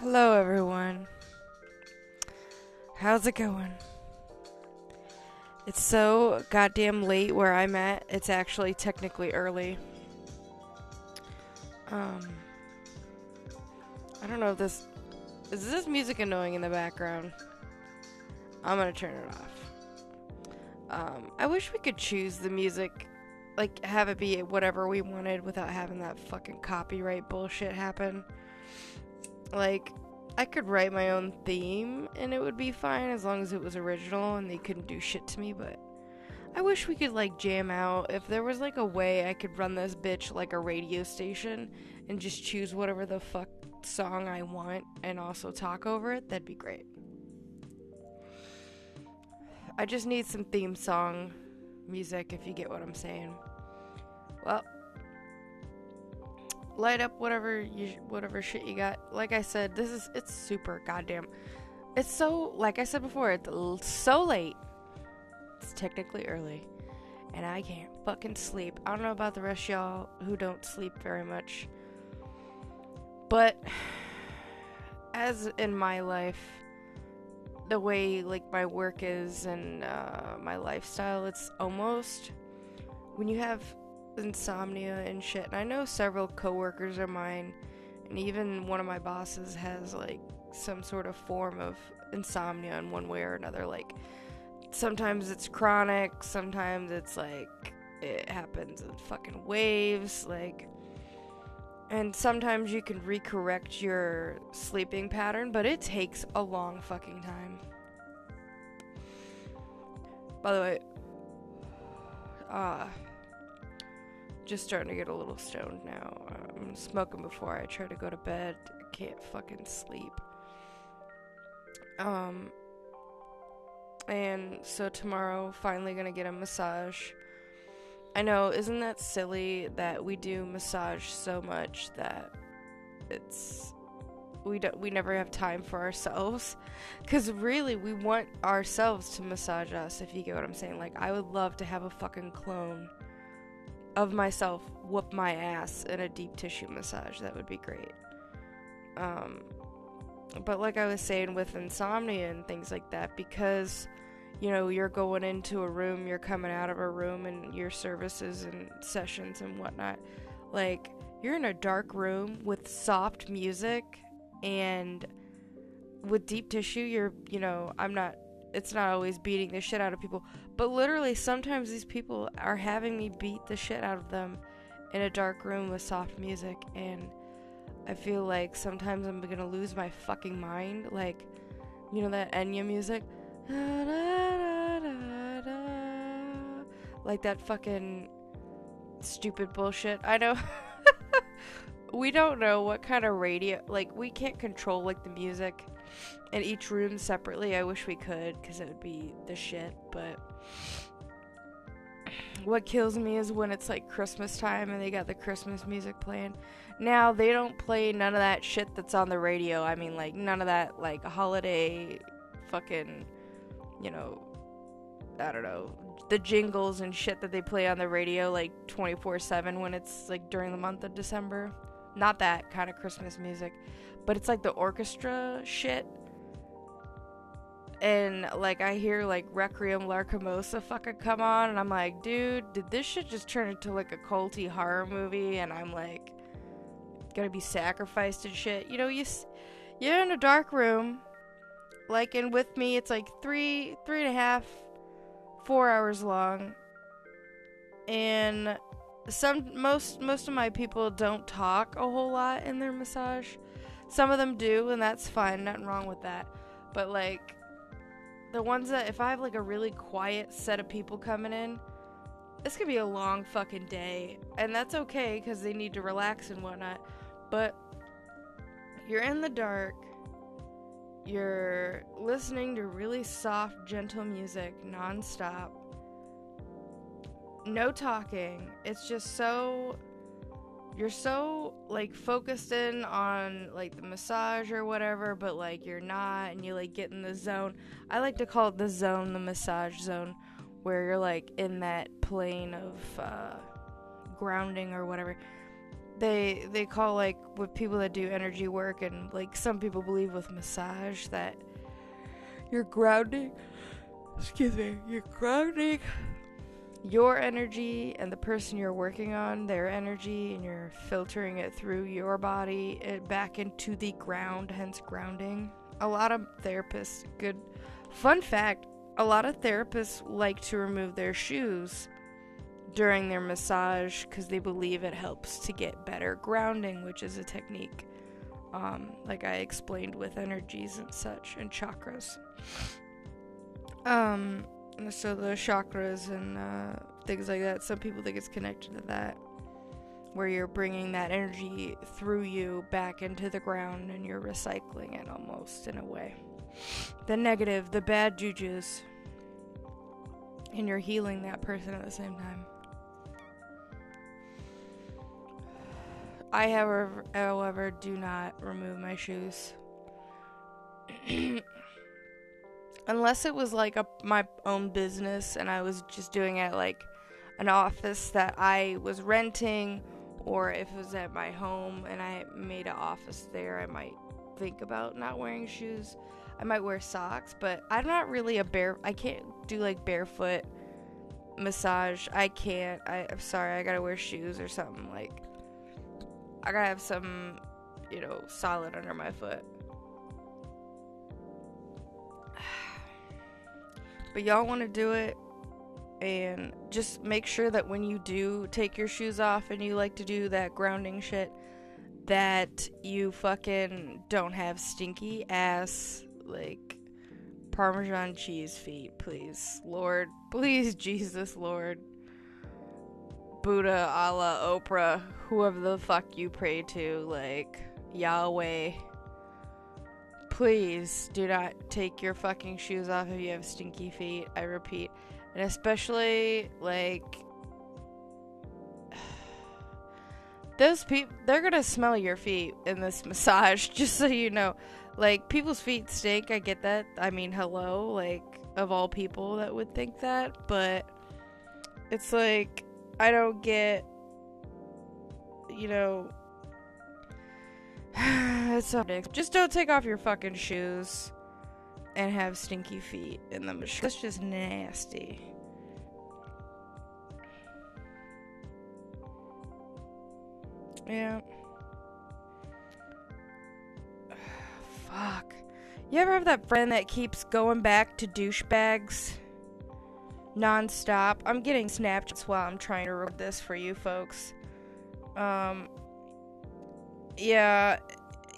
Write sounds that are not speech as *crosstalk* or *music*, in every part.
Hello, everyone. How's it going? It's so goddamn late where I'm at. It's actually technically early. Um, I don't know if this is this music annoying in the background. I'm gonna turn it off. Um, I wish we could choose the music, like have it be whatever we wanted without having that fucking copyright bullshit happen. Like, I could write my own theme and it would be fine as long as it was original and they couldn't do shit to me, but I wish we could like jam out. If there was like a way I could run this bitch like a radio station and just choose whatever the fuck song I want and also talk over it, that'd be great. I just need some theme song music if you get what I'm saying. Well, light up whatever you whatever shit you got. Like I said, this is it's super goddamn. It's so like I said before, it's so late. It's technically early, and I can't fucking sleep. I don't know about the rest y'all who don't sleep very much, but *sighs* as in my life, the way like my work is and uh, my lifestyle, it's almost when you have insomnia and shit. And I know several coworkers of mine, and even one of my bosses has like some sort of form of insomnia in one way or another. Like sometimes it's chronic, sometimes it's like it happens in fucking waves, like. And sometimes you can recorrect your sleeping pattern, but it takes a long fucking time. By the way, ah, uh, just starting to get a little stoned now. I'm smoking before I try to go to bed. I can't fucking sleep. Um, and so tomorrow, finally gonna get a massage. I know, isn't that silly that we do massage so much that it's we don't we never have time for ourselves *laughs* cuz really we want ourselves to massage us if you get what I'm saying like I would love to have a fucking clone of myself whoop my ass in a deep tissue massage. That would be great. Um, but like I was saying with insomnia and things like that, because you know you're going into a room, you're coming out of a room, and your services and sessions and whatnot, like you're in a dark room with soft music and with deep tissue. You're, you know, I'm not it's not always beating the shit out of people, but literally sometimes these people are having me beat the shit out of them in a dark room with soft music and I feel like sometimes I'm gonna lose my fucking mind. Like, you know that Enya music? Like that fucking stupid bullshit. I know. *laughs* we don't know what kind of radio. Like, we can't control, like, the music in each room separately. I wish we could because it would be the shit, but what kills me is when it's like Christmas time and they got the Christmas music playing. Now they don't play none of that shit that's on the radio. I mean like none of that like holiday fucking you know I don't know the jingles and shit that they play on the radio like 24/7 when it's like during the month of December. Not that kind of Christmas music, but it's like the orchestra shit and like I hear like Requiem Lacrimosa fucking come on, and I'm like, dude, did this shit just turn into like a culty horror movie? And I'm like, gonna be sacrificed and shit. You know, you you're in a dark room, like, and with me, it's like three, three and a half, four hours long, and some most most of my people don't talk a whole lot in their massage. Some of them do, and that's fine. Nothing wrong with that. But like the ones that if I have like a really quiet set of people coming in, this could be a long fucking day, and that's okay because they need to relax and whatnot. But you're in the dark, you're listening to really soft, gentle music nonstop, no talking. It's just so you're so like focused in on like the massage or whatever, but like you're not, and you like get in the zone. I like to call it the zone, the massage zone, where you're like in that plane of uh, grounding or whatever. they they call like with people that do energy work and like some people believe with massage that you're grounding excuse me you're grounding your energy and the person you're working on their energy and you're filtering it through your body it back into the ground hence grounding a lot of therapists good fun fact a lot of therapists like to remove their shoes during their massage because they believe it helps to get better grounding, which is a technique, um, like I explained with energies and such and chakras. Um, so the chakras and uh, things like that. Some people think it's connected to that, where you're bringing that energy through you back into the ground and you're recycling it almost in a way. The negative, the bad jujus, and you're healing that person at the same time. I, however, however, do not remove my shoes. *clears throat* Unless it was like a my own business and I was just doing it like an office that I was renting or if it was at my home and I made an office there, I might think about not wearing shoes. I might wear socks, but I'm not really a bare I can't do like barefoot massage. I can't. I, I'm sorry. I got to wear shoes or something like I gotta have some, you know, solid under my foot. But y'all want to do it, and just make sure that when you do take your shoes off and you like to do that grounding shit, that you fucking don't have stinky ass, like, Parmesan cheese feet, please. Lord, *laughs* please, Jesus, Lord. Buddha, Allah, Oprah, whoever the fuck you pray to, like Yahweh. Please do not take your fucking shoes off if you have stinky feet. I repeat. And especially, like, *sighs* those people, they're gonna smell your feet in this *laughs* massage, just so you know. Like, people's feet stink, I get that. I mean, hello, like, of all people that would think that, but it's like, I don't get, you know, it's *sighs* so Just don't take off your fucking shoes and have stinky feet in the machine. That's just nasty. Yeah. *sighs* Fuck. You ever have that friend that keeps going back to douchebags? nonstop. I'm getting Snapchats while I'm trying to record this for you folks. Um, yeah,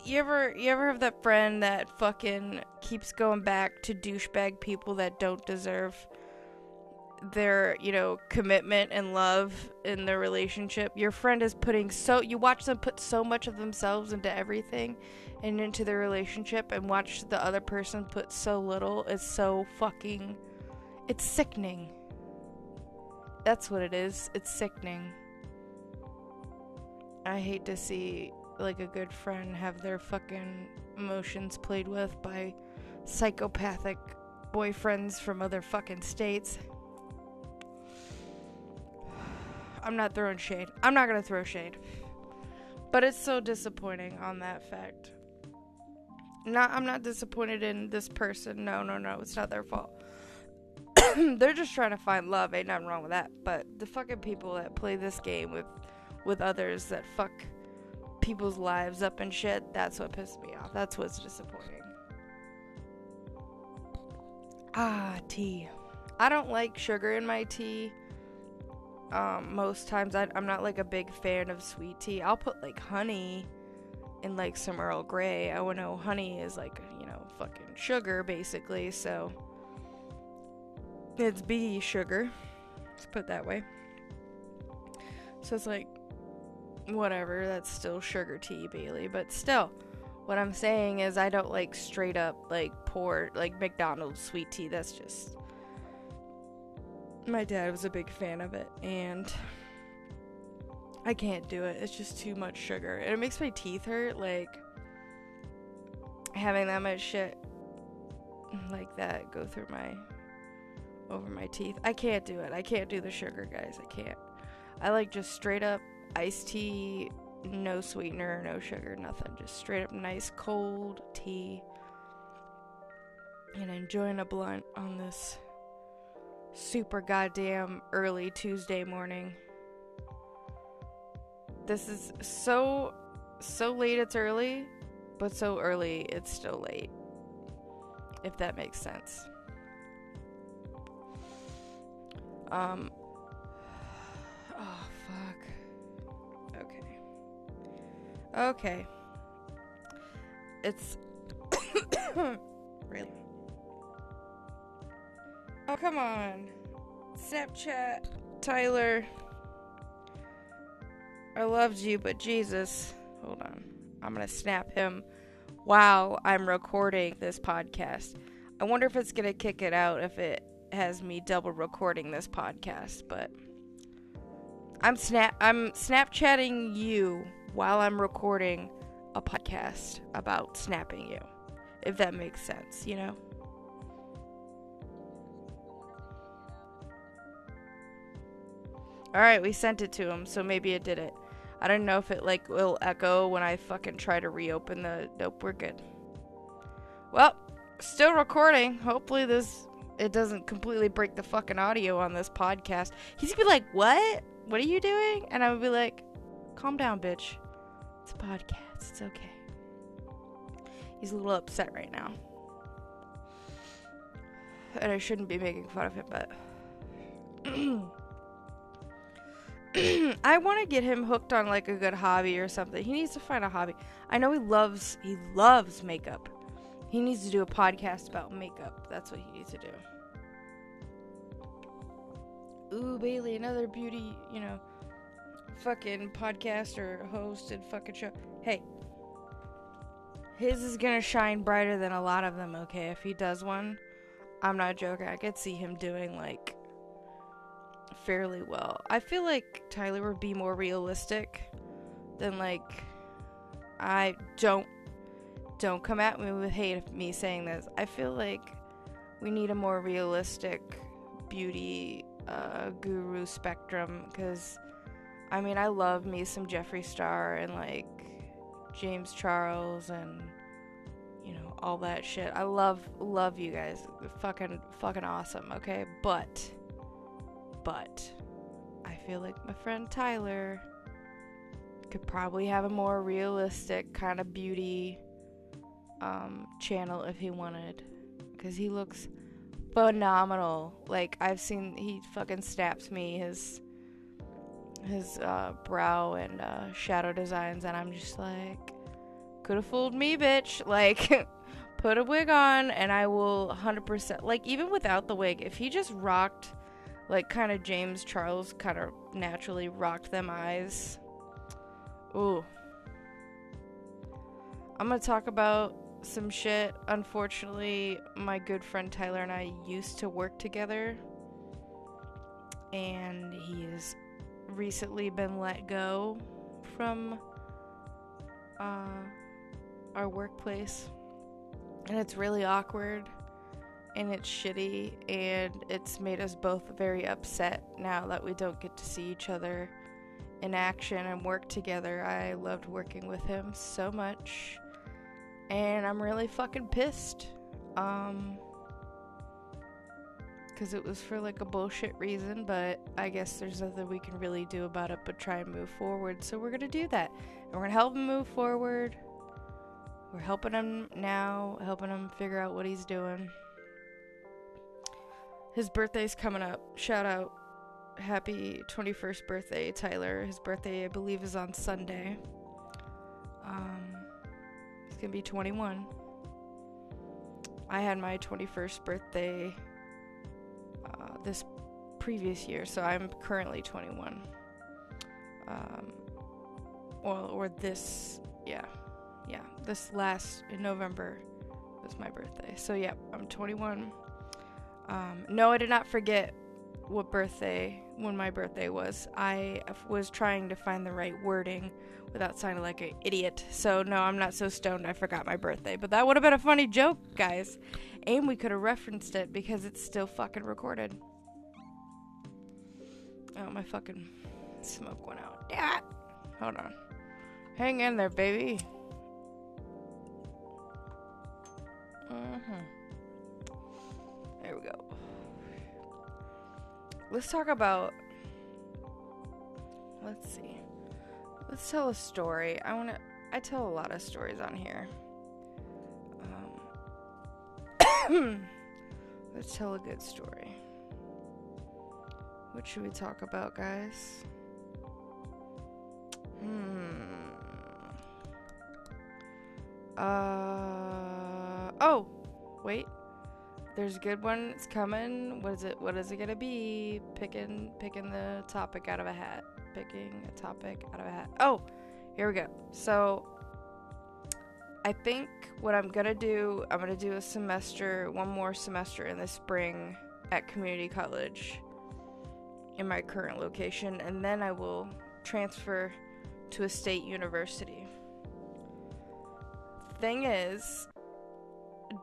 you ever you ever have that friend that fucking keeps going back to douchebag people that don't deserve their you know commitment and love in their relationship your friend is putting so you watch them put so much of themselves into everything and into their relationship and watch the other person put so little it's so fucking it's sickening. That's what it is. It's sickening. I hate to see like a good friend have their fucking emotions played with by psychopathic boyfriends from other fucking states. *sighs* I'm not throwing shade. I'm not gonna throw shade. But it's so disappointing on that fact. Not I'm not disappointed in this person. No, no, no. It's not their fault. *coughs* they're just trying to find love. Ain't nothing wrong with that. But the fucking people that play this game with with others that fuck people's lives up and shit, that's what pisses me off. That's what's disappointing. Ah, tea. I don't like sugar in my tea. Um, most times I, I'm not like a big fan of sweet tea. I'll put like honey in like some Earl Grey. I know honey is like, you know, fucking sugar basically, so it's bee sugar. Let's put that way. So it's like, whatever, that's still sugar tea, Bailey. But still, what I'm saying is I don't like straight up, like, pour, like, McDonald's sweet tea. That's just. My dad was a big fan of it, and I can't do it. It's just too much sugar. And it makes my teeth hurt, like, having that much shit like that go through my over my teeth. I can't do it. I can't do the sugar, guys. I can't. I like just straight up iced tea no sweetener, no sugar, nothing. Just straight up nice cold tea. And enjoying a blunt on this super goddamn early Tuesday morning. This is so so late it's early, but so early it's still late. If that makes sense. Um *sighs* Oh fuck. Okay. Okay. It's *coughs* really Oh, come on. Snapchat. Tyler. I loved you, but Jesus. Hold on. I'm going to snap him while I'm recording this podcast. I wonder if it's going to kick it out if it has me double recording this podcast, but I'm snap I'm Snapchatting you while I'm recording a podcast about snapping you. If that makes sense, you know? Alright, we sent it to him, so maybe it did it. I don't know if it like will echo when I fucking try to reopen the nope, we're good. Well, still recording. Hopefully this it doesn't completely break the fucking audio on this podcast. He's gonna be like, What? What are you doing? And I would be like, Calm down, bitch. It's a podcast, it's okay. He's a little upset right now. And I shouldn't be making fun of him, but *clears throat* I want to get him hooked on like a good hobby or something. He needs to find a hobby. I know he loves he loves makeup. He needs to do a podcast about makeup. That's what he needs to do. Ooh, Bailey, another beauty, you know, fucking podcast or host and fucking show. Hey, his is gonna shine brighter than a lot of them, okay? If he does one, I'm not joking. I could see him doing like fairly well. I feel like Tyler would be more realistic than like I don't don't come at me with hate me saying this. I feel like we need a more realistic beauty uh, guru spectrum because I mean I love me some Jeffree Star and like James Charles and you know all that shit. I love love you guys. Fucking fucking awesome, okay? But but I feel like my friend Tyler could probably have a more realistic kind of beauty um, channel if he wanted. Because he looks phenomenal. Like, I've seen, he fucking snaps me his his uh, brow and uh, shadow designs, and I'm just like, could have fooled me, bitch. *laughs* Like, *laughs* put a wig on, and I will 100%. Like, even without the wig, if he just rocked like kind of James Charles kind of naturally rocked them eyes. Ooh. I'm gonna talk about some shit. Unfortunately, my good friend Tyler and I used to work together, and he has recently been let go from uh, our workplace, and it's really awkward and it's shitty and it's made us both very upset now that we don't get to see each other in action and work together. I loved working with him so much and I'm really fucking pissed. Um cuz it was for like a bullshit reason, but I guess there's nothing we can really do about it but try and move forward. So we're to do that. And we're to help him move forward. We're helping him now, helping him figure out what he's doing. His birthday's coming up. Shout out. Happy 21st birthday, Tyler. His birthday, I believe, is on Sunday. Um, gonna be 21. I had my 21st birthday uh, this previous year, so I'm currently 21. Um, well, or this, yeah, yeah, this last in November was my birthday. So, yeah, I'm 21. Um, no, I did not forget what birthday, when my birthday was. I was trying to find the right wording without sounding like an idiot. So, no, I'm not so stoned I forgot my birthday. But that would have been a funny joke, guys. And we could have referenced it because it's still fucking recorded. Oh, my fucking smoke went out. It. Hold on. Hang in there, baby. Mm-hmm. There we go. Let's talk about. Let's see. Let's tell a story. I want to. I tell a lot of stories on here. Um, *coughs* let's tell a good story. What should we talk about, guys? Hmm. Uh oh, wait. There's a good one. Coming. What is it? What is it gonna be? Picking, picking the topic out of a hat. Picking a topic out of a hat. Oh, here we go. So, I think what I'm gonna do, I'm gonna do a semester, one more semester in the spring at community college in my current location, and then I will transfer to a state university. Thing is,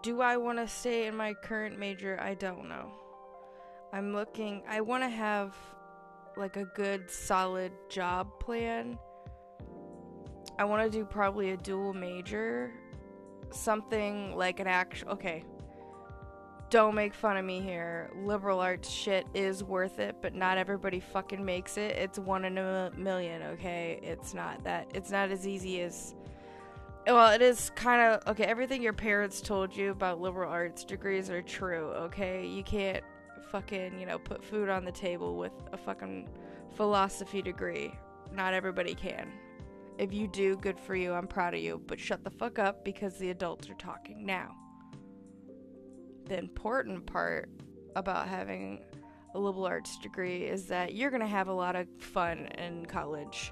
do I want to stay in my current major? I don't know. I'm looking, I want to have like a good solid job plan. I want to do probably a dual major, something like an actual okay. Don't make fun of me here. Liberal arts shit is worth it, but not everybody fucking makes it. It's one in a million, okay? It's not that. It's not as easy as. Well, it is kind of. Okay, everything your parents told you about liberal arts degrees are true, okay? You can't fucking, you know, put food on the table with a fucking philosophy degree. Not everybody can. If you do, good for you. I'm proud of you. But shut the fuck up because the adults are talking now the important part about having a liberal arts degree is that you're going to have a lot of fun in college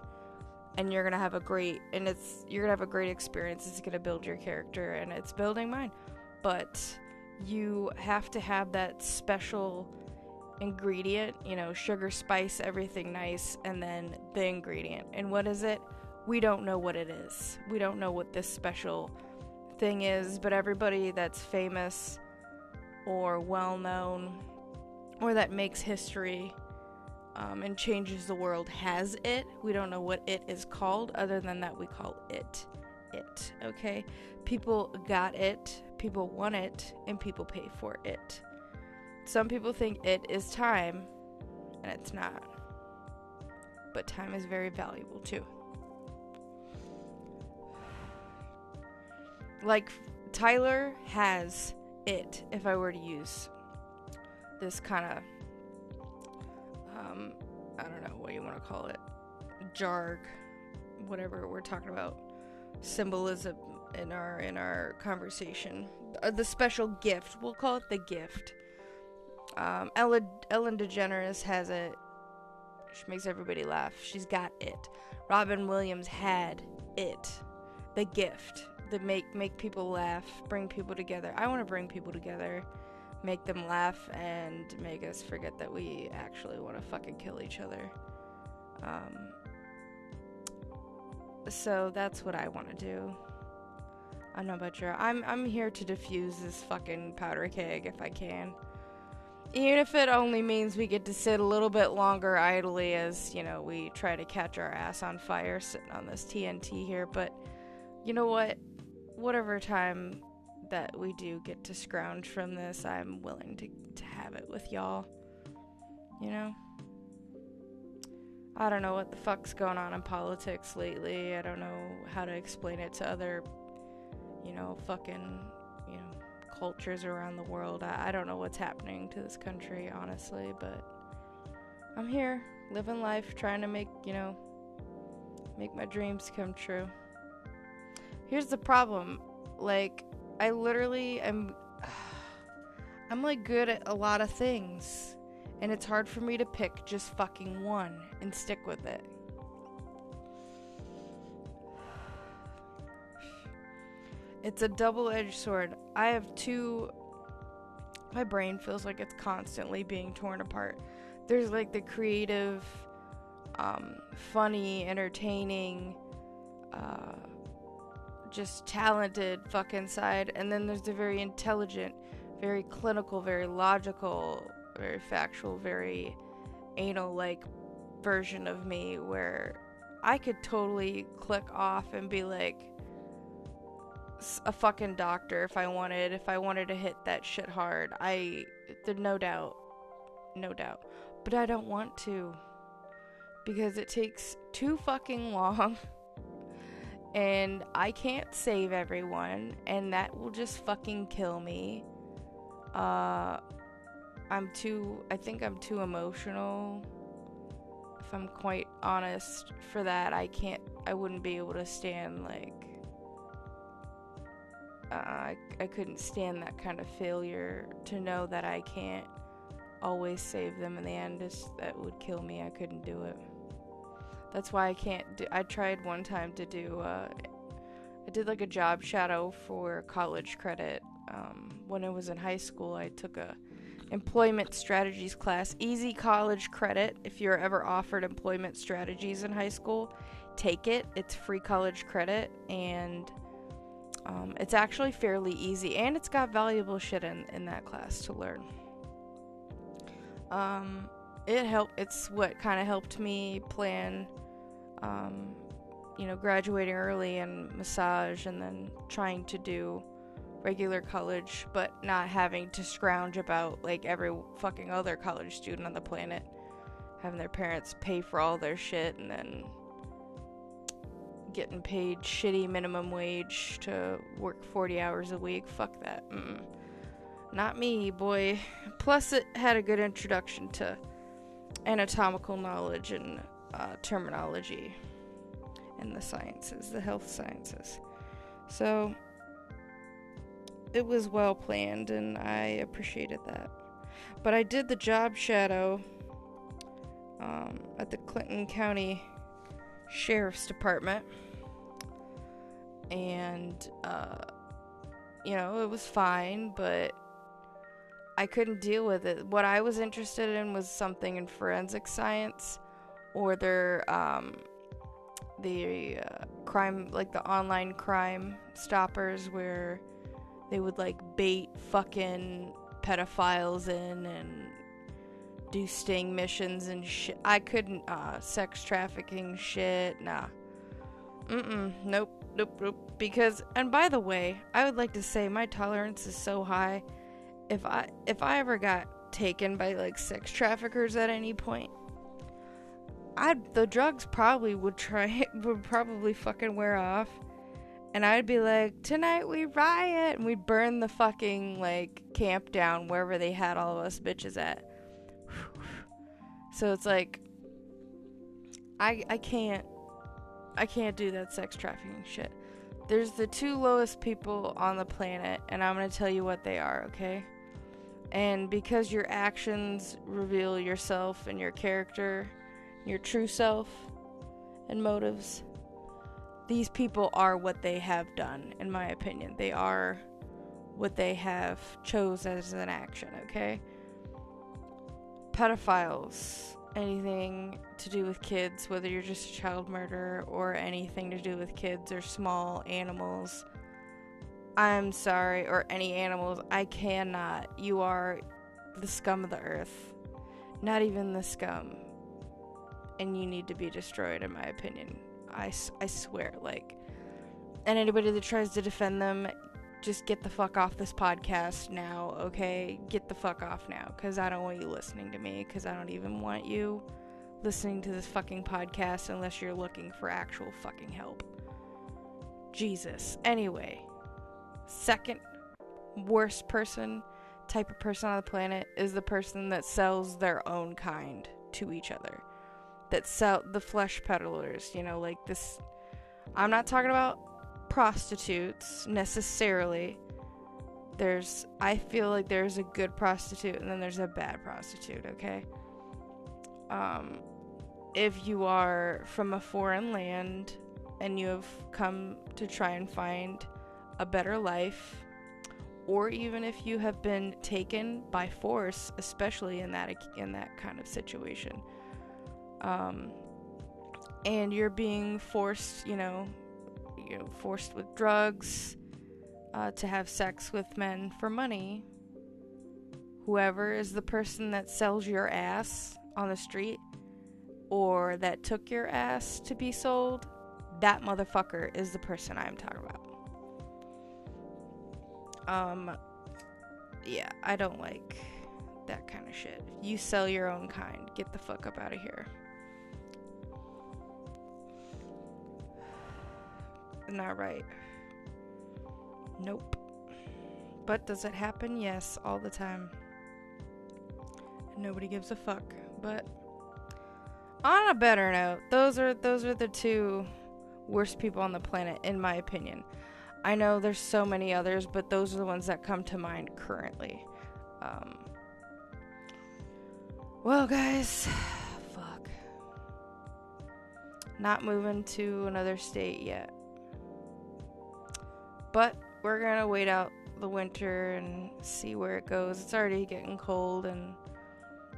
and you're to have a great and it's you're to have a great experience. It's to build your character and it's building mine. But you have to have that special ingredient you know sugar spice everything nice and then the ingredient. And what is it? We don't know what it is. We don't know what this special thing is but everybody that's famous or well known or that makes history um, and changes the world has it. We don't know what it is called, other than that, we call it it. Okay? People got it, people want it, and people pay for it. Some people think it is time, and it's not. But time is very valuable too. Like, Tyler has it if I were to use this kind of I don't know what you want to call it. Jarg whatever we're talking about. Symbolism in our in our conversation. Uh, the special gift we'll call it the gift. Um Ellen DeGeneres has it. She makes everybody laugh. She's got it. Robin Williams had it. The gift that make make people laugh, bring people together. I want to bring people together, make them laugh, and make us forget that we actually want to fucking kill each other. Um, so that's what I want to do. I don't know about you. I'm I'm here to defuse this fucking powder keg if I can. Even if it only means we get to sit a little bit longer idly as, you know, we try to catch our ass on fire sitting on this TNT here, but you know what? whatever time that we do get to scrounge from this, I'm willing to, to have it with y'all. You know? I don't know what the fuck's going on in politics lately. I don't know how to explain it to other, you know, fucking, you know, cultures around the world. I, I don't know what's happening to this country, honestly, but I'm here, living life, trying to make, you know, make my dreams come true. Here's the problem. Like, I literally am. *sighs* I'm like good at a lot of things. And it's hard for me to pick just fucking one and stick with it. It's a double edged sword. I have two. My brain feels like it's constantly being torn apart. There's like the creative, um, funny, entertaining, uh, just talented fucking side, and then there's the very intelligent, very clinical, very logical, very factual, very anal like version of me where I could totally click off and be like a fucking doctor if I wanted, if I wanted to hit that shit hard. I, there's no doubt. No doubt. But I don't want to. Because it takes too fucking *laughs* long. And I can't save everyone. And that will just fucking kill me. Uh, I'm too, I think I'm too emotional. If I'm quite honest for that, I can't, I wouldn't be able to stand like uh, I, I couldn't stand that kind of failure to know that I can't always save them in the end is that would kill me i couldn't do it that's why i can't do i tried one time to do uh, i did like a job shadow for college credit. Um, when i was in high school i took a employment strategies class. Easy college credit. If you're ever offered employment strategies in high school take it. It's free college credit and um, it's actually fairly easy, and it's got valuable shit in, in that class to learn. Um, it helped. It's what kind of helped me plan, um, you know, graduating early and massage, and then trying to do regular college, but not having to scrounge about like every fucking other college student on the planet, having their parents pay for all their shit, and then getting paid shitty minimum wage to work 40 hours a week. Fuck that. Mm. Not me, boy. Plus, it had a good introduction to anatomical knowledge and uh, terminology in the sciences, the health sciences. So, it was well planned, and I appreciated that. But I did the job shadow um, at the Clinton County Sheriff's Department and uh, you know it was fine, but I couldn't deal with it. What I was interested in was something in forensic science, or their um, the uh, crime, like the online crime stoppers, where they would like bait fucking pedophiles in and do sting missions and shit. I couldn't, uh, sex trafficking shit, nah. Mm-mm, nope nope, nope. Because, and by the way, I would like to say my tolerance is so high. If I if I ever got taken by like sex traffickers at any point, I'd the drugs probably would try *laughs* would probably fucking wear off, and I'd be like, tonight we riot, and we'd burn the fucking like camp down wherever they had all of us bitches at. *sighs* So it's like, I I can't I can't do that sex trafficking shit. There's the two lowest people on the planet, and I'm gonna tell you what they are, okay? And because your actions reveal yourself and your character, your true self, and motives, these people are what they have done, in my opinion. They are what they have chose as an action, okay? Pedophiles, anything to do with kids, whether you're just a child murderer or anything to do with kids or small animals, I'm sorry, or any animals, I cannot. You are the scum of the earth. Not even the scum. And you need to be destroyed, in my opinion. I, I swear, like. And anybody that tries to defend them, just get the fuck off this podcast now, okay? Get the fuck off now, because I don't want you listening to me, because I don't even want you listening to this fucking podcast unless you're looking for actual fucking help. Jesus. Anyway, second worst person, type of person on the planet is the person that sells their own kind to each other. That sell the flesh peddlers, you know, like this. I'm not talking about prostitutes necessarily. There's, I feel like there's a good prostitute and then there's a bad prostitute, okay? Um, if you are from a foreign land and you have come to try and find a better life, or even if you have been taken by force, especially in that in that kind of situation, um, and you're being forced, you know, you know, forced with drugs, uh, to have sex with men for money. Whoever is the person that sells your ass on the street, or that took your ass to be sold, that motherfucker is the person I'm talking about. Um, yeah, I don't like that kind of shit. You sell your own kind. Get the fuck up out of here. Not right. Nope. But does it happen? Yes, all the time. Nobody gives a fuck. But on a better note, those are those are the two worst people on the planet in my opinion. I know there's so many others, but those are the ones that come to mind currently. Um, well, guys, *sighs* fuck. Not moving to another state yet. But we're gonna wait out the winter and see where it goes. It's already getting cold, and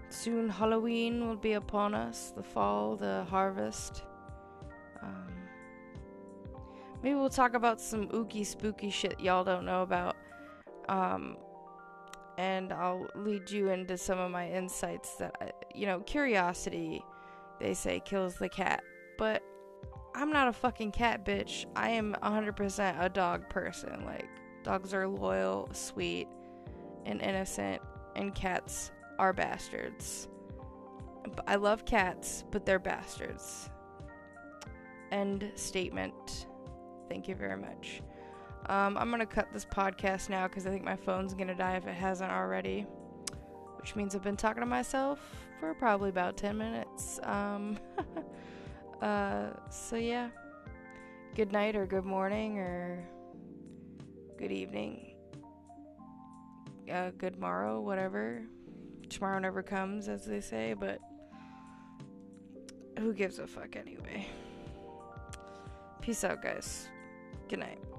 soon Halloween will be upon us. The fall, the harvest. Maybe we'll talk about some ooky spooky shit y'all don't know about. Um, and I'll lead you into some of my insights that, I, you know, curiosity, they say, kills the cat. But I'm not a fucking cat bitch. I am 100% a dog person. Like, dogs are loyal, sweet, and innocent, and cats are bastards. I love cats, but they're bastards. End statement. Thank you very much. Um, I'm gonna cut this podcast now because I think my phone's gonna die if it hasn't already. Which means I've been talking to myself for probably about 10 minutes. Um, *laughs* uh, so yeah. Good night or good morning or good evening. Uh, good morrow, whatever. Tomorrow never comes, as they say, but who gives a fuck anyway? Peace out, guys. Good night.